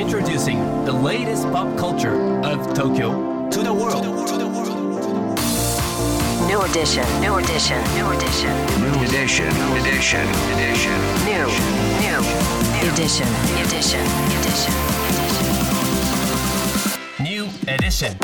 Introducing the latest pop culture of Tokyo to the world. New edition, new edition, new edition, New edition, edition, edition. new, new, edition, edition, edition. New edition.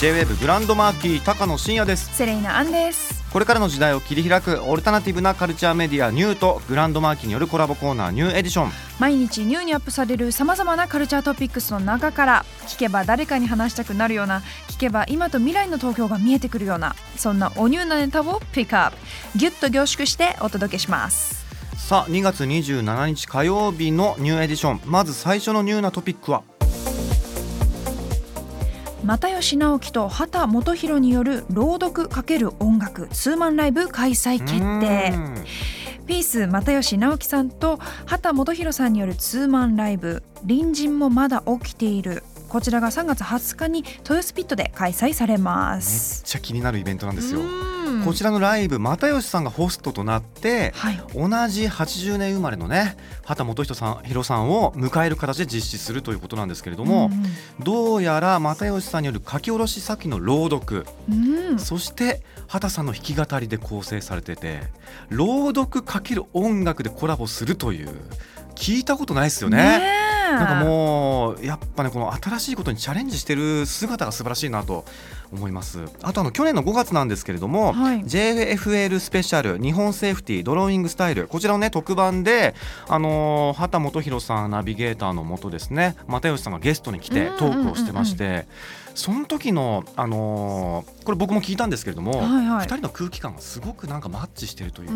J-WAVE グランドマーキー高野真也ですセレイナアンですこれからの時代を切り開くオルタナティブなカルチャーメディアニューとグランドマーキーによるコラボコーナーニューエディション毎日ニューにアップされるさまざまなカルチャートピックスの中から聞けば誰かに話したくなるような聞けば今と未来の東京が見えてくるようなそんなおニューなネタをピックアップギュッと凝縮してお届けします。さあ2月27日火曜日のニューエディション。まず最初のニューなトピックは。又吉直樹と秦基博による朗読×音楽ツーマンライブ開催決定ピース又吉直樹さんと畑基博さんによるツーマンライブ「隣人もまだ起きている」こちらが3月20日に豊洲ピットで開催されまめっす。ちゃ気になるイベントなんですよ。うん。こちらのライブ又吉さんがホストとなってはい、同じ80年生まれのね畑基博さん博さんを迎える形で実施するということなんですけれども、どうやら又吉さんによる書き下ろし作品の朗読そして畑さんの弾き語りで構成されてて朗読かける音楽でコラボするという聞いたことないですよね。ねえなんかもうやっぱねこの新しいことにチャレンジしてる姿が素晴らしいなと思います。あとあの去年の5月なんですけれども、はい。JFL スペシャル日本セーフティードローイングスタイル。こちらのね特番であのー畑基博さんナビゲーターのもとですね。又吉さんがゲストに来てトークをしてまして、その時のあのーこれ僕も聞いたんですけれども、はいはい。2人の空気感がすごくなんかマッチしてるというか、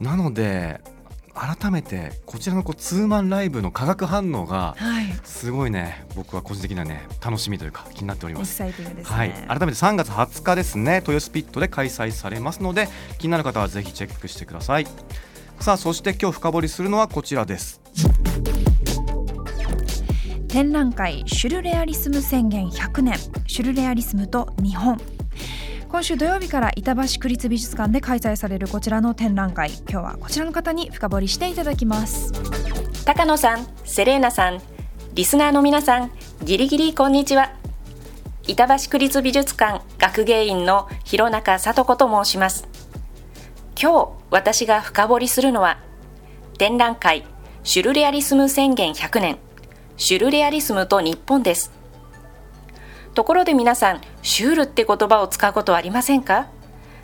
うん。なので改めてこちらのこうツーマンライブの化学反応がはい。すごいね。僕は個人的にはね楽しみというか気になっております。ね、はい、改めて3月20日ですね。豊洲ピットで開催されますので気になる方はぜひチェックしてください。さあそして今日深掘りするのはこちらです。展覧会シュルレアリスム宣言100年。シュルレアリスムと日本今週土曜日から板橋区立美術館で開催されるこちらの展覧会今日はこちらの方に深掘りしていただきます高野さん、セレーナさん、リスナーの皆さん、ギリギリこんにちは。板橋区立美術館学芸員の弘中聡子と申します。今日私が深掘りするのは、展覧会シュルレアリスム宣言100年、シュルレアリスムと日本です。ところで皆さん、シュールって言葉を使うことはありませんか？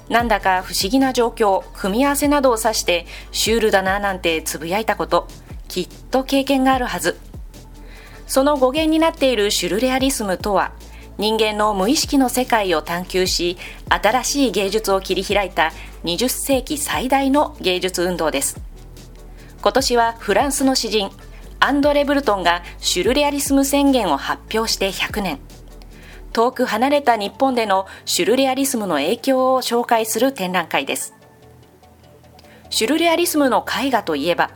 なんだか不思議な状況、組み合わせなどを指して、シュールだななんてつぶやいたこと、きっと経験があるはず。その語源になっているシュルレアリスムとは、人間の無意識の世界を探求し、新しい芸術を切り開いた20世紀最大の芸術運動です。今年はフランスの詩人、アンドレ・ブルトンがシュルレアリスム宣言を発表して100年。遠く離れた日本でのシュルレアリスムの影響を紹介する展覧会です。シュルレアリスムの絵画といえば、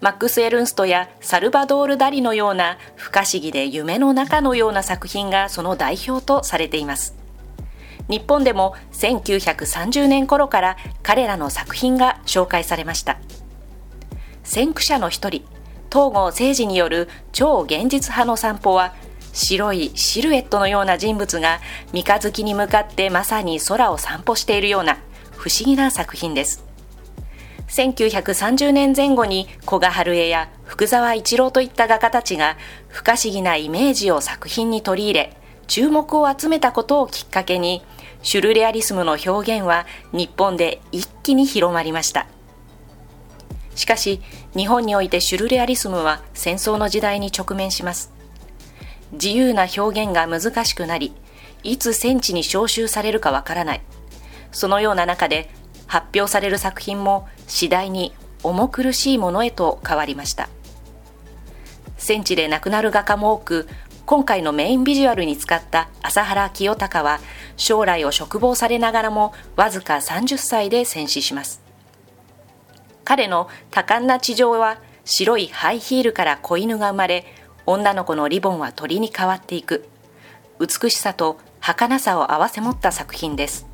マックス・エルンストやサルバドール・ダリのような不可思議で夢の中のような作品がその代表とされています。日本でも1930年頃から彼らの作品が紹介されました。先駆者の一人、東郷誠治による超現実派の散歩は、白いシルエットのような人物が三日月に向かってまさに空を散歩しているような不思議な作品です。1930年前後に古賀春江や福沢一郎といった画家たちが不可思議なイメージを作品に取り入れ注目を集めたことをきっかけにシュルレアリスムの表現は日本で一気に広まりましたしかし日本においてシュルレアリスムは戦争の時代に直面します自由な表現が難しくなりいつ戦地に召集されるかわからない。そのような中で発表される作品も次第に重苦しいものへと変わりました。戦地で亡くなる画家も多く今回のメインビジュアルに使った朝原清隆は将来を嘱望されながらもわずか30歳で戦死します。彼の多感な地上は白いハイヒールから子犬が生まれ女の子のリボンは鳥に変わっていく。美しさと儚さを併せ持った作品です。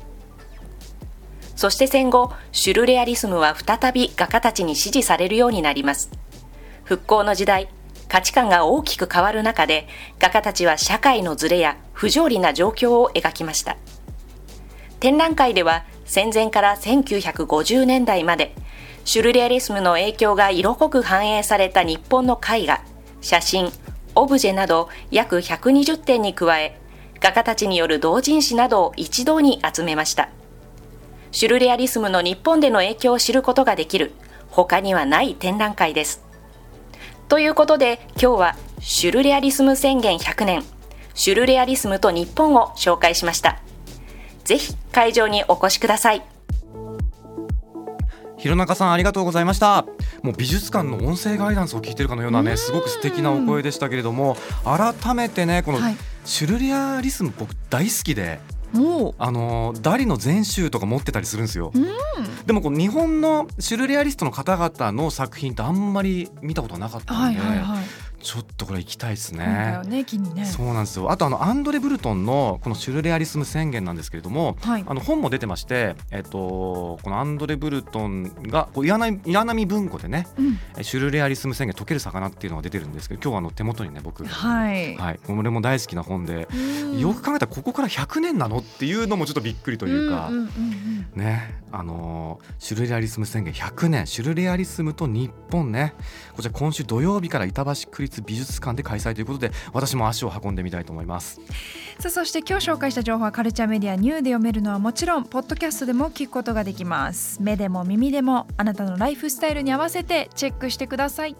そして戦後シュルレアリスムは再び画家たちに支持されるようになります。復興の時代価値観が大きく変わる中で画家たちは社会のズレや不条理な状況を描きました。展覧会では戦前から1950年代までシュルレアリスムの影響が色濃く反映された日本の絵画写真オブジェなど約120点に加え画家たちによる同人誌などを一堂に集めました。シュルレアリスムの日本での影響を知ることができる他にはない展覧会です。ということで今日はシュルレアリスム宣言100年シュルレアリスムと日本を紹介しました。ぜひ会場にお越しください。弘中さんありがとうございました。もう美術館の音声ガイダンスを聞いてるかのようなねすごく素敵なお声でしたけれども改めてねこのはい。シュルレアリスム僕大好きでもあのダリの全集とか持ってたりするんですよ。でもこう日本のシュルレアリストの方々の作品ってあんまり見たことはなかっうはいたんではいはいちょっとこれ行きたいですね。ね気にねそうなんですよ。あとあのアンドレ・ブルトンのこのシュルレアリスム宣言なんですけれども、はい。あの本も出てまして、えっと、このアンドレ・ブルトンがこう岩波岩波文庫でねうん。えシュルレアリスム宣言解ける魚っていうのが出てるんですけど今日はあの手元にね僕、はい。はい、これも大好きな本で、うん。よく考えたらここから100年なのっていうのもちょっとびっくりというか。うんうんうんねあのーシュルレアリスム宣言100年シュルレアリスムと日本ね。こちら今週土曜日から板橋区立美術館で開催ということで私も足を運んでみたいと思います。さあそして今日紹介した情報はカルチャーメディアニューで読めるのはもちろんポッドキャストでも聞くことができます。目でも耳でもあなたのライフスタイルに合わせてチェックしてください